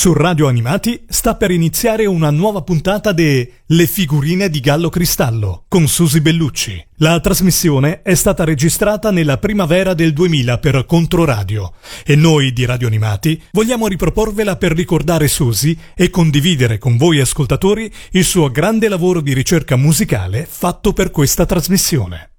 Su Radio Animati sta per iniziare una nuova puntata de Le figurine di Gallo Cristallo con Susi Bellucci. La trasmissione è stata registrata nella primavera del 2000 per Controradio e noi di Radio Animati vogliamo riproporvela per ricordare Susi e condividere con voi ascoltatori il suo grande lavoro di ricerca musicale fatto per questa trasmissione.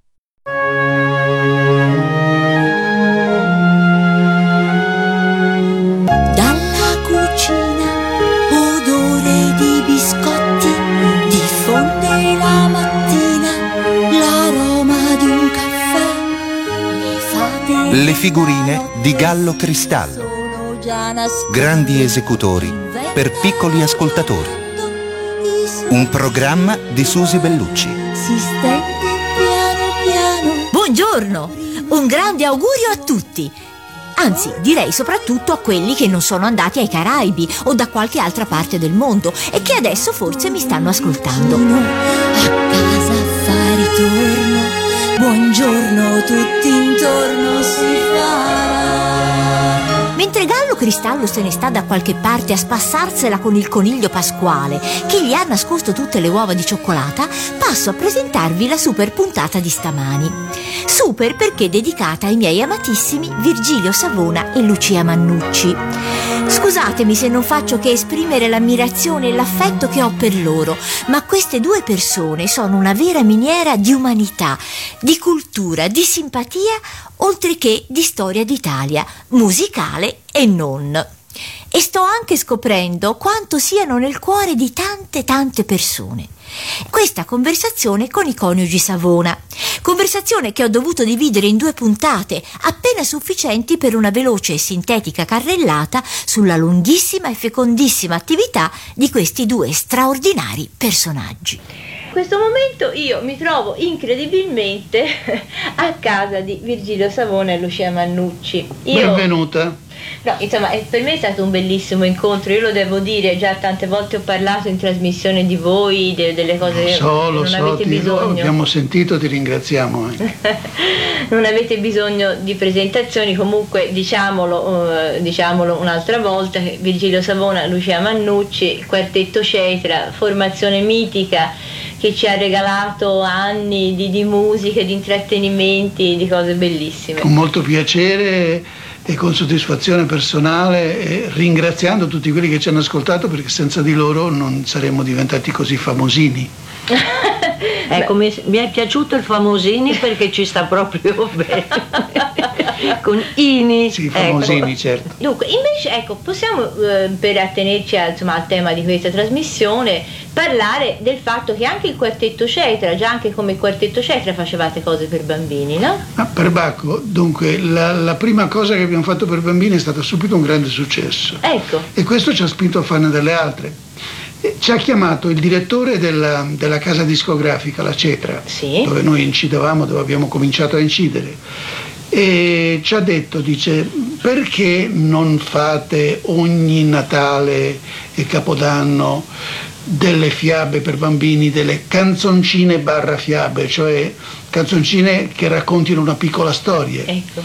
Le figurine di Gallo Cristallo. Grandi esecutori per piccoli ascoltatori. Un programma di Susi Bellucci. Buongiorno! Un grande augurio a tutti! Anzi, direi soprattutto a quelli che non sono andati ai Caraibi o da qualche altra parte del mondo e che adesso forse mi stanno ascoltando. A casa fa ritorno buongiorno tutti intorno si fa. Mentre Gallo Cristallo se ne sta da qualche parte a spassarsela con il coniglio pasquale, che gli ha nascosto tutte le uova di cioccolata, passo a presentarvi la super puntata di stamani. Super perché dedicata ai miei amatissimi Virgilio Savona e Lucia Mannucci. Scusatemi se non faccio che esprimere l'ammirazione e l'affetto che ho per loro, ma queste due persone sono una vera miniera di umanità, di cultura, di simpatia, oltre che di storia d'Italia, musicale e non. E sto anche scoprendo quanto siano nel cuore di tante tante persone. Questa conversazione con i coniugi Savona. Conversazione che ho dovuto dividere in due puntate, appena sufficienti per una veloce e sintetica carrellata sulla lunghissima e fecondissima attività di questi due straordinari personaggi. In questo momento io mi trovo incredibilmente a casa di Virgilio Savona e Lucia Mannucci. Io... Benvenuta. No, insomma, per me è stato un bellissimo incontro, io lo devo dire, già tante volte ho parlato in trasmissione di voi, de- delle cose che so, non so, avete ti, bisogno. Abbiamo sentito, ti ringraziamo. Eh. non avete bisogno di presentazioni, comunque diciamolo, uh, diciamolo un'altra volta, Virgilio Savona, Lucia Mannucci, Quartetto Cetra, formazione mitica che ci ha regalato anni di, di musica, di intrattenimenti, di cose bellissime. Con molto piacere e con soddisfazione personale ringraziando tutti quelli che ci hanno ascoltato perché senza di loro non saremmo diventati così famosini. ecco, mi, mi, è piaciuto il famosini perché ci sta proprio bene. Con Ini. Sì, famosini, ecco. certo. Dunque, invece, ecco, possiamo, eh, per attenerci a, insomma, al tema di questa trasmissione, parlare del fatto che anche il quartetto Cetra, già anche come quartetto Cetra facevate cose per bambini, no? Ah, per Bacco, dunque, la, la, prima cosa che abbiamo fatto per bambini è stato subito un grande successo. Ecco. E questo ci ha spinto a farne delle altre. Ci ha chiamato il direttore della, della casa discografica, la Cetra, sì. dove noi incidevamo, dove abbiamo cominciato a incidere, e ci ha detto, dice, perché non fate ogni Natale e Capodanno delle fiabe per bambini, delle canzoncine barra fiabe, cioè canzoncine che raccontino una piccola storia. Ecco.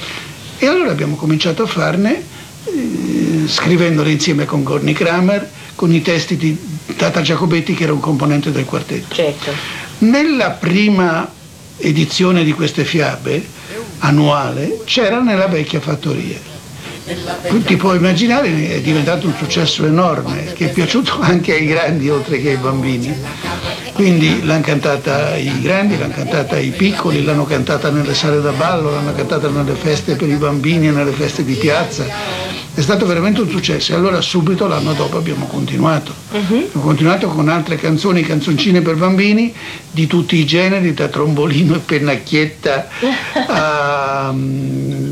E allora abbiamo cominciato a farne, eh, scrivendole insieme con Gorni Kramer, con i testi di Tata Giacobetti che era un componente del quartetto. Certo. Nella prima edizione di queste fiabe, annuale, c'era nella vecchia fattoria. Ti puoi immaginare, è diventato un successo enorme, che è piaciuto anche ai grandi oltre che ai bambini. Quindi l'hanno cantata i grandi, l'hanno cantata i piccoli, l'hanno cantata nelle sale da ballo, l'hanno cantata nelle feste per i bambini e nelle feste di piazza è stato veramente un successo e allora subito l'anno dopo abbiamo continuato. Uh-huh. Abbiamo continuato con altre canzoni, canzoncine per bambini di tutti i generi, da trombolino e pennacchietta a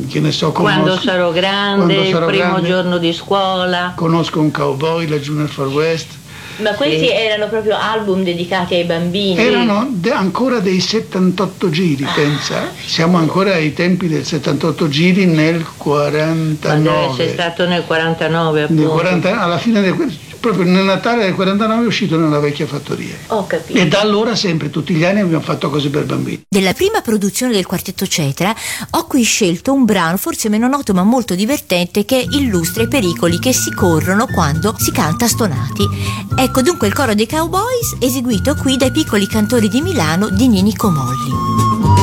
che ne so conosco, quando sarò grande, quando sarò il primo grande, giorno di scuola. Conosco un cowboy, la Junior Far West. Ma questi sì. erano proprio album dedicati ai bambini? Erano de- ancora dei 78 giri, pensa. Siamo ancora ai tempi del 78 giri nel 49. Quando sei stato nel 49 appunto. Nel 40, alla fine del proprio nel Natale del 49 è uscito nella vecchia fattoria. Ho capito. E da allora sempre, tutti gli anni abbiamo fatto cose per bambini. Della prima produzione del quartetto Cetra ho qui scelto un brano forse meno noto ma molto divertente che illustra i pericoli che si corrono quando si canta stonati. Ecco dunque il coro dei Cowboys eseguito qui dai piccoli cantori di Milano di Nini Comolli.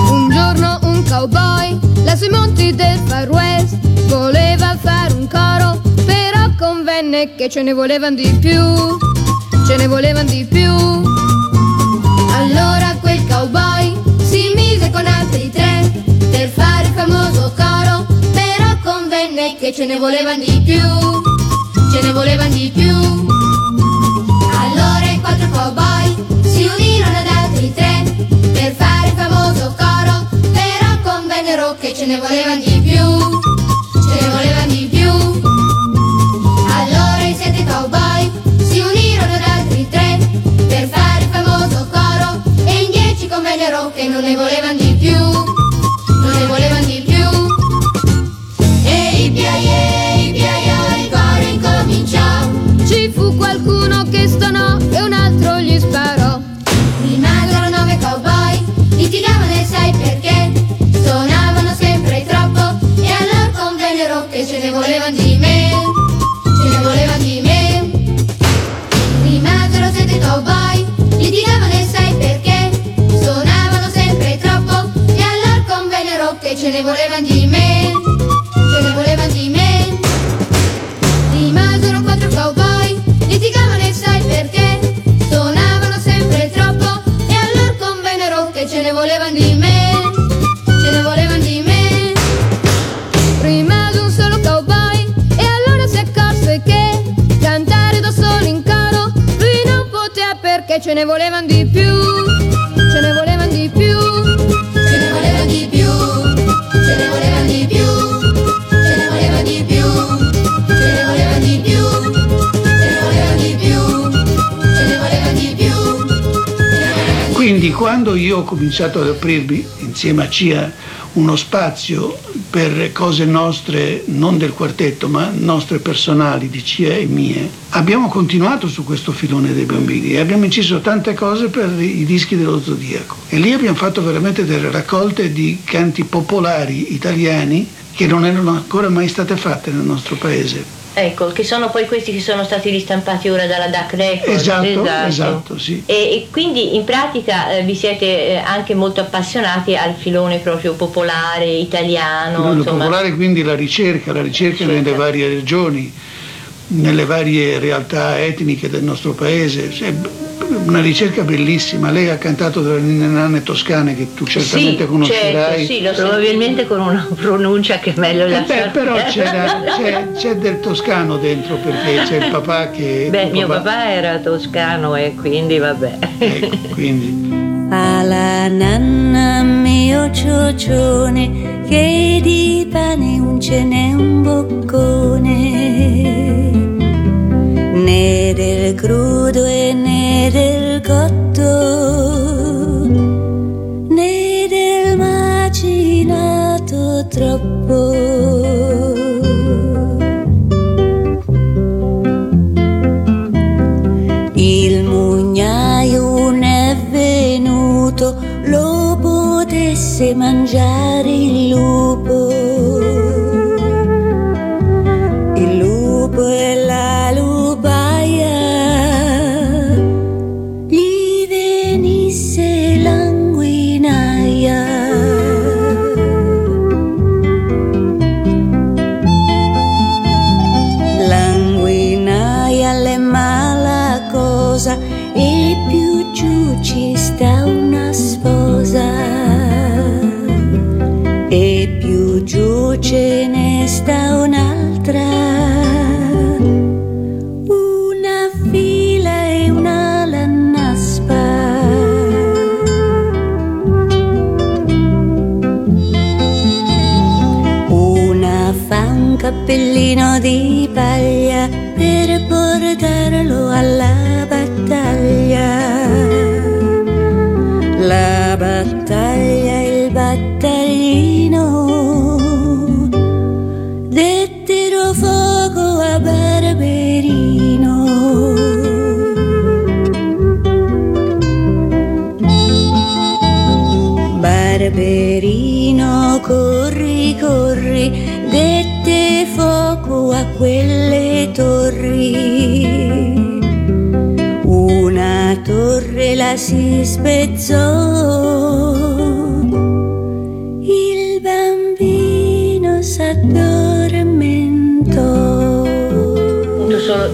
Un giorno un cowboy, là sui monti del Far West, voleva fare un coro, però convenne che ce ne volevano di più, ce ne volevano di più. Allora quel cowboy si mise con altri tre per fare il famoso coro, però convenne che ce ne volevano di più, ce ne volevano di più. Allora i quattro cowboy si unirono ad altri tre per fare il famoso coro, che ce ne volevano di più, ce ne volevano di più. Allora i sette cowboy si unirono ad altri tre per fare il famoso coro e in dieci convennero che non ne volevano di più, quando io ho cominciato ad aprirvi insieme a CIA uno spazio per cose nostre, non del quartetto, ma nostre personali, di CIA e mie, abbiamo continuato su questo filone dei bambini e abbiamo inciso tante cose per i dischi dello Zodiaco. E lì abbiamo fatto veramente delle raccolte di canti popolari italiani che non erano ancora mai state fatte nel nostro paese. Ecco, che sono poi questi che sono stati ristampati ora dalla DAC Records. Esatto, esatto, sì. E, e quindi in pratica eh, vi siete eh, anche molto appassionati al filone proprio popolare, italiano. Insomma. popolare quindi la ricerca, la ricerca Ricerca. nelle varie regioni, nelle varie realtà etniche del nostro paese. È una ricerca bellissima. Lei ha cantato delle nanne toscane che tu certamente sì, conoscerai. certo, sì, Probabilmente con una pronuncia che è meglio Eh beh, lasciare. però c'è, c'è del toscano dentro perché c'è il papà che... Beh, mio papà era toscano e quindi vabbè. Ecco, quindi Alla nanna mio ciocione che di pane un ce n'è un boccone del crudo e né del cotto né del macinato troppo. Il mugnaio non è venuto, lo potesse mangiare say cappellino di paglia per portarlo alla battaglia. La battaglia, il battaglino, dettero fuoco a Barberino. Barberino, corri, corri a quelle torri. Una torre la si spezzò, il bambino s'addormentò.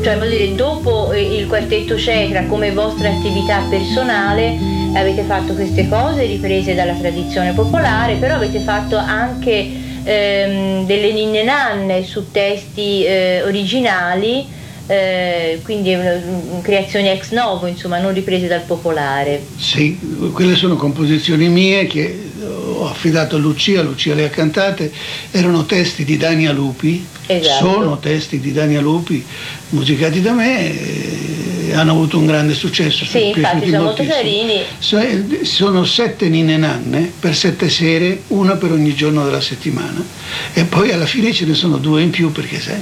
Cioè, voglio dire, dopo il quartetto Cetra come vostra attività personale avete fatto queste cose riprese dalla tradizione popolare, però avete fatto anche ehm, delle ninne nanne su testi eh, originali, eh, quindi creazioni ex novo, insomma, non riprese dal popolare. Sì, quelle sono composizioni mie che ho affidato a Lucia, Lucia le ha cantate, erano testi di Dania Lupi, Esatto. sono testi di Dania Lupi musicati da me e hanno avuto un grande successo. Sì, infatti sono molto carini. So- Sono sette ninne nanne per sette sere, una per ogni giorno della settimana e poi alla fine ce ne sono due in più perché sa-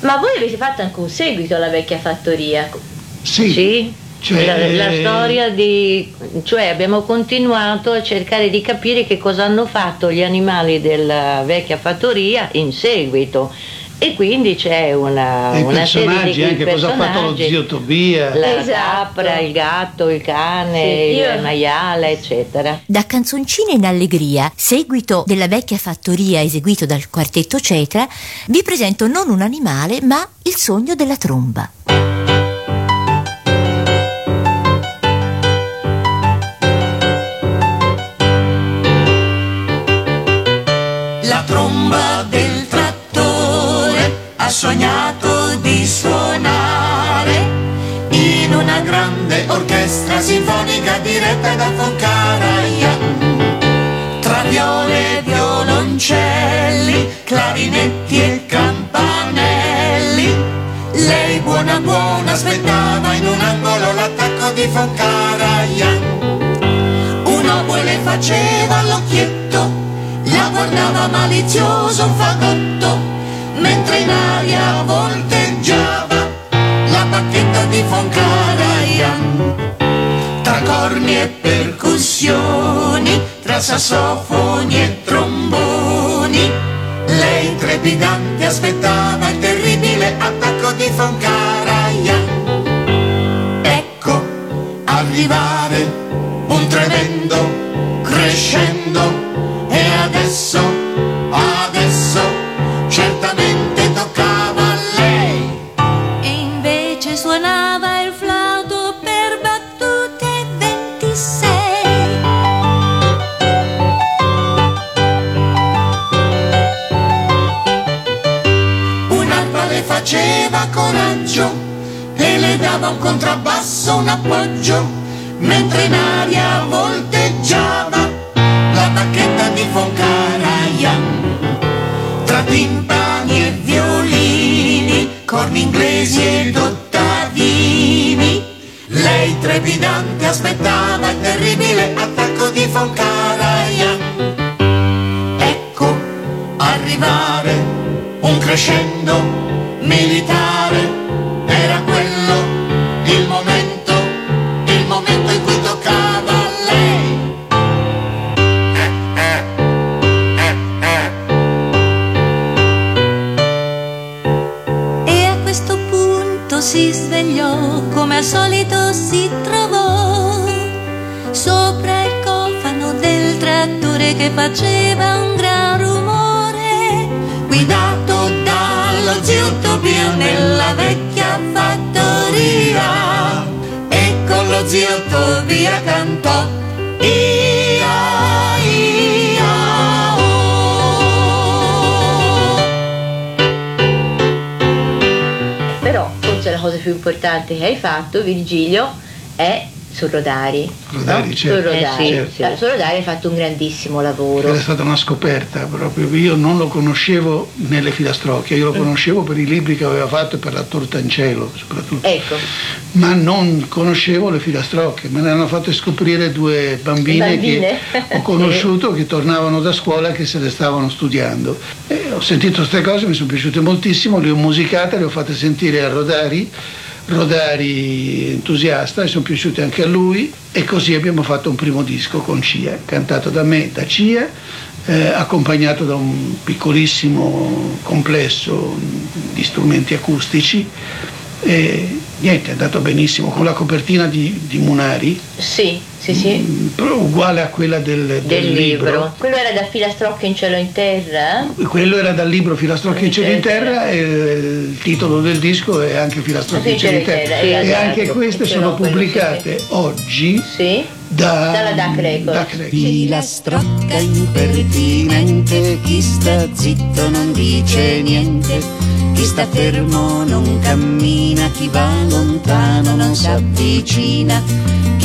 Ma voi avete fatto anche un seguito alla vecchia fattoria. Sì, Sì, cioè, la, la storia di... cioè abbiamo continuato a cercare di capire che cosa hanno fatto gli animali della vecchia fattoria in seguito. E quindi c'è una, e i una serie personaggi, di anche cosa ha fatto lo zio Tobia. La Esatto. capra, il gatto, il cane, Sì, io- il maiale, eccetera. Da Canzoncine in Allegria, seguito della vecchia fattoria eseguito dal quartetto Cetra, vi presento non un animale, ma il sogno della tromba. Sognato di suonare in una grande orchestra sinfonica diretta da Foncaraia. Tra viole e violoncelli, clarinetti e campanelli, lei buona buona aspettava in un angolo l'attacco di Foncaraia. Un oboe le faceva l'occhietto, la guardava malizioso un fagotto, in aria volteggiava la bacchetta di Foncaraia. Tra corni e percussioni, tra sassofoni e tromboni, lei trepidante aspettava il terribile attacco di Foncaraia. Ecco arrivare un tremendo crescendo e adesso dava un contrabbasso, un appoggio, mentre in aria volteggiava la bacchetta di Foncaraia. Tra timpani e violini, corni inglesi ed ottavini, lei trepidante aspettava il terribile attacco di Foncaraia. Ecco arrivare un crescendo militare. Al solito si trovò sopra il cofano del trattore che faceva un gran rumore, Guidato dallo zio Tobia nella vecchia fattoria. E con lo zio Tobia cantò. Cosa più importante che hai fatto, Virgilio, è su Rodari. Rodari, no? certo. Su Rodari. Eh, sì, sì. Eh, Su Rodari hai fatto un grandissimo lavoro. Era stata una scoperta proprio, io non lo conoscevo nelle filastrocche, io lo conoscevo per i libri che aveva fatto e per la Tortancelo soprattutto, Ecco, ma non conoscevo le filastrocche, me ne hanno fatto scoprire due bambine, Bambine? che ho conosciuto che tornavano da scuola e che se le stavano studiando. E ho sentito queste cose, mi sono piaciute moltissimo, le ho musicate, le ho fatte sentire a Rodari. Rodari entusiasta e sono piaciute anche a lui e così abbiamo fatto un primo disco con Cia, cantato da me, da Cia, eh, accompagnato da un piccolissimo complesso di strumenti acustici. E niente, è andato benissimo con la copertina di, di Munari. Sì, sì, sì. Uguale a quella del, del, del libro. libro. Quello era da Filastrocche in cielo in terra? Quello era dal libro Filastrocche in cielo in terra e il titolo del disco è anche Filastrocche in cielo in terra. Sì, e esatto. anche queste sono pubblicate oggi sì. da, dalla DAC Records. Filastrocca impertinente, chi sta zitto non dice niente chi sta fermo non cammina, chi va lontano non si avvicina,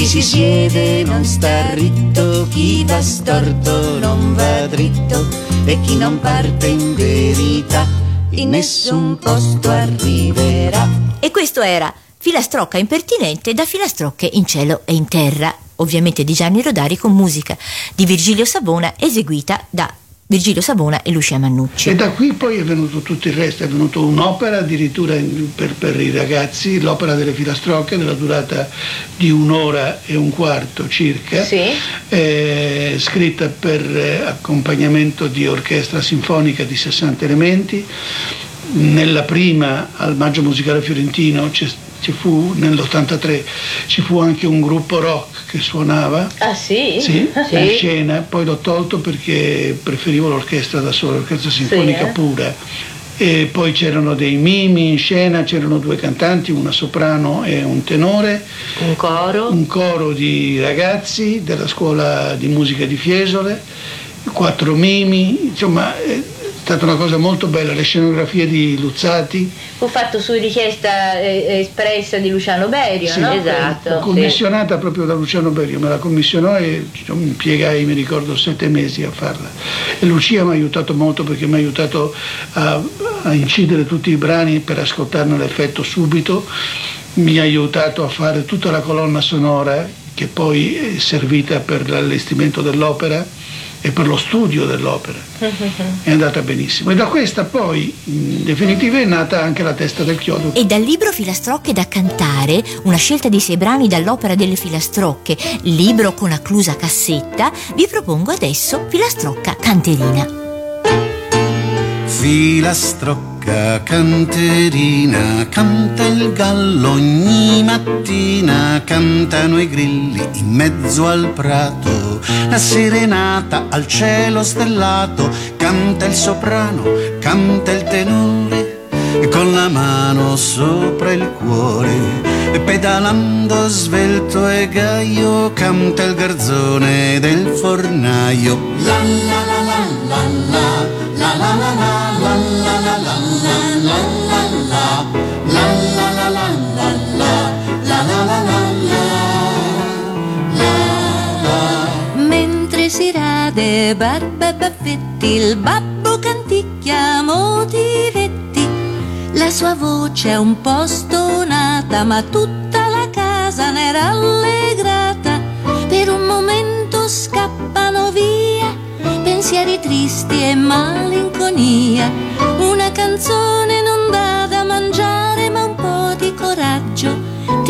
chi si siede non sta ritto, chi va storto non va dritto e chi non parte in verità in nessun posto arriverà. E questo era Filastrocca impertinente da Filastrocche in cielo e in terra, ovviamente di Gianni Rodari con musica di Virgilio Savona eseguita da Virgilio Savona e Lucia Mannucci. E da qui poi è venuto tutto il resto, è venuta un'opera addirittura per, per, i ragazzi, l'opera delle filastrocche della durata di un'ora e un quarto circa, sì. eh, scritta per eh, accompagnamento di orchestra sinfonica di 60 elementi. Nella prima al Maggio Musicale Fiorentino c'è ci fu nell'83 ci fu anche un gruppo rock che suonava ah sì? Sì, sì. in scena poi l'ho tolto perché preferivo l'orchestra da sola l'orchestra sinfonica sì, eh? pura e poi c'erano dei mimi in scena c'erano due cantanti una soprano e un tenore un coro un coro di ragazzi della scuola di musica di Fiesole quattro mimi insomma eh, stata una cosa molto bella, le scenografie di Luzzati. Fu fatto su richiesta eh, espressa di Luciano Berio, sì, no? Esatto. Commissionata sì. proprio da Luciano Berio, me la commissionò e mi impiegai, mi ricordo, sette mesi a farla. E Lucia mi ha aiutato molto perché mi ha aiutato a, a incidere tutti i brani per ascoltarne l'effetto subito, mi ha aiutato a fare tutta la colonna sonora che poi è servita per l'allestimento dell'opera e per lo studio dell'opera. È andata benissimo. E da questa poi, in definitiva, è nata anche la testa del chiodo. E dal libro Filastrocche da cantare, una scelta di sei brani dall'opera delle Filastrocche, libro con acclusa cassetta, vi propongo adesso Filastrocca Canterina. Filastrocca canterina, canta il gallo ogni mattina, cantano i grilli in mezzo al prato, la serenata al cielo stellato, canta il soprano, canta il tenore, con la mano sopra il cuore, pedalando svelto e gaio, canta il garzone del fornaio. La la la la. La la la la la la Mentre si rade barba baffetti il babbo canticchia motivetti la sua voce è un po' stonata ma tutta la casa ne rallegrata per un momento scappano via pensieri tristi e malinconia. Una canzone non dà da mangiare, ma un po' di coraggio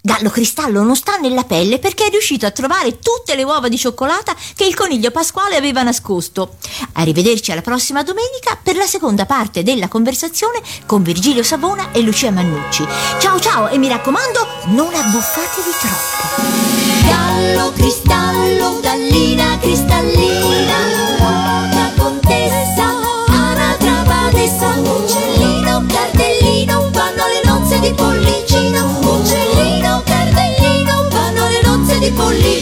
Gallo Cristallo non sta nella pelle perché è riuscito a trovare tutte le uova di cioccolata che il coniglio Pasquale aveva nascosto. Arrivederci alla prossima domenica per la seconda parte della conversazione con Virgilio Savona e Lucia Mannucci. Ciao ciao e mi raccomando, non abbuffatevi troppo. Gallo Cristallo, política.